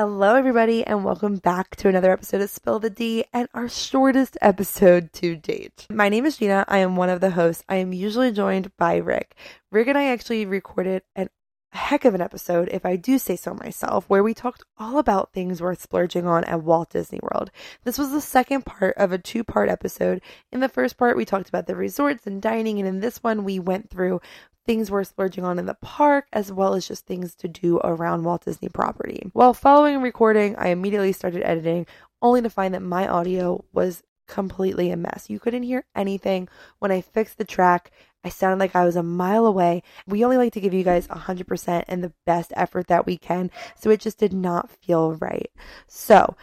Hello, everybody, and welcome back to another episode of Spill the D and our shortest episode to date. My name is Gina. I am one of the hosts. I am usually joined by Rick. Rick and I actually recorded an heck of an episode, if I do say so myself, where we talked all about things worth splurging on at Walt Disney World. This was the second part of a two part episode. In the first part, we talked about the resorts and dining, and in this one, we went through things we're splurging on in the park, as well as just things to do around Walt Disney property. While following recording, I immediately started editing, only to find that my audio was completely a mess. You couldn't hear anything. When I fixed the track, I sounded like I was a mile away. We only like to give you guys 100% and the best effort that we can, so it just did not feel right. So,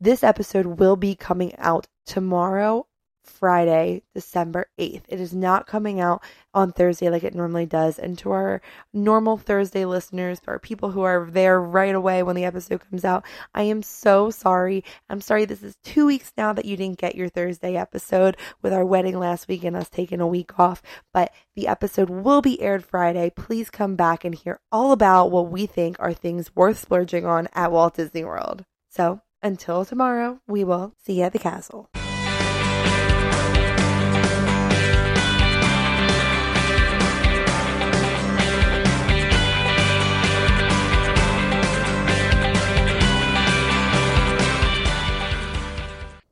this episode will be coming out tomorrow Friday, December 8th. It is not coming out on Thursday like it normally does. And to our normal Thursday listeners, or people who are there right away when the episode comes out, I am so sorry. I'm sorry this is two weeks now that you didn't get your Thursday episode with our wedding last week and us taking a week off. But the episode will be aired Friday. Please come back and hear all about what we think are things worth splurging on at Walt Disney World. So until tomorrow, we will see you at the castle.